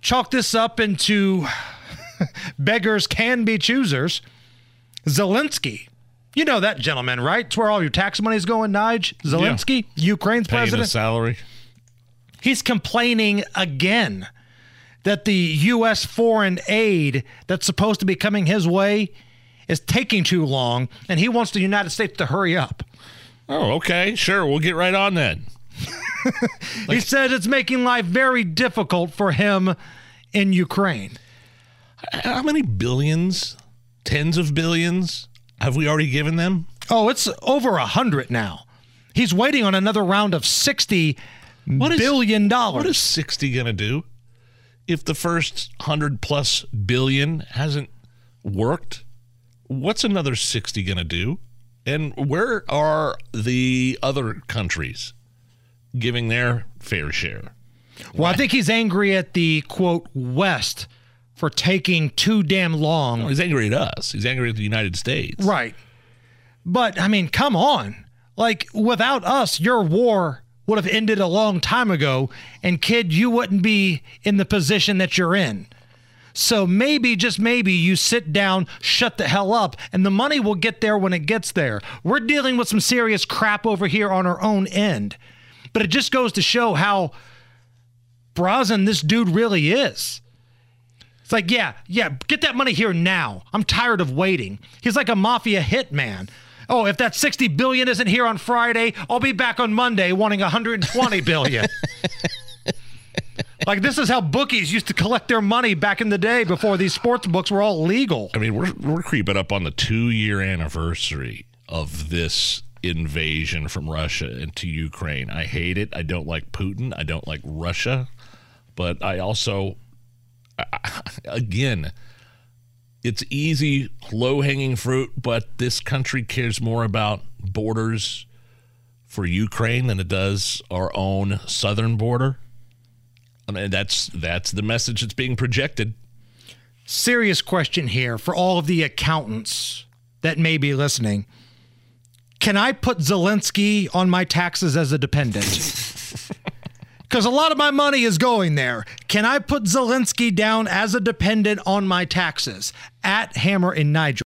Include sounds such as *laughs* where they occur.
Chalk this up into *laughs* beggars can be choosers. Zelensky. You know that gentleman, right? It's where all your tax money is going, Nige. Zelensky, Ukraine's Paying president. salary. He's complaining again that the U.S. foreign aid that's supposed to be coming his way is taking too long, and he wants the United States to hurry up. Oh, okay. Sure. We'll get right on that. He said it's making life very difficult for him in Ukraine. How many billions, tens of billions, have we already given them? Oh, it's over a hundred now. He's waiting on another round of sixty What is- billion dollars. What is 60 going to do if the first 100 plus billion hasn't worked? What's another 60 going to do? And where are the other countries giving their fair share? well, I think he's angry at the quote West for taking too damn long. Well, he's angry at us. He's angry at the United States. Right. But I mean, come on. Like without us, your war would have ended a long time ago and kid, you wouldn't be in the position that you're in. So maybe just maybe you sit down, shut the hell up, and the money will get there when it gets there. We're dealing with some serious crap over here on our own end. But it just goes to show how brazen this dude really is. It's like, yeah, yeah, get that money here now. I'm tired of waiting. He's like a mafia hitman. Oh, if that 60 billion isn't here on Friday, I'll be back on Monday wanting 120 billion. like this is how bookies used to collect their money back in the day before these sports books were all legal. I mean, we're we're creeping up on the two year anniversary of this invasion from Russia into Ukraine. I hate it. I don't like Putin. I don't like Russia, but I also, again, it's easy, low hanging fruit. But this country cares more about borders for Ukraine than it does our own southern border. I mean, that's that's the message that's being projected. Serious question here for all of the accountants that may be listening. Can I put Zelensky on my taxes as a dependent? *laughs* Because a lot of my money is going there. Can I put Zelensky down as a dependent on my taxes? At Hammer and Nigel.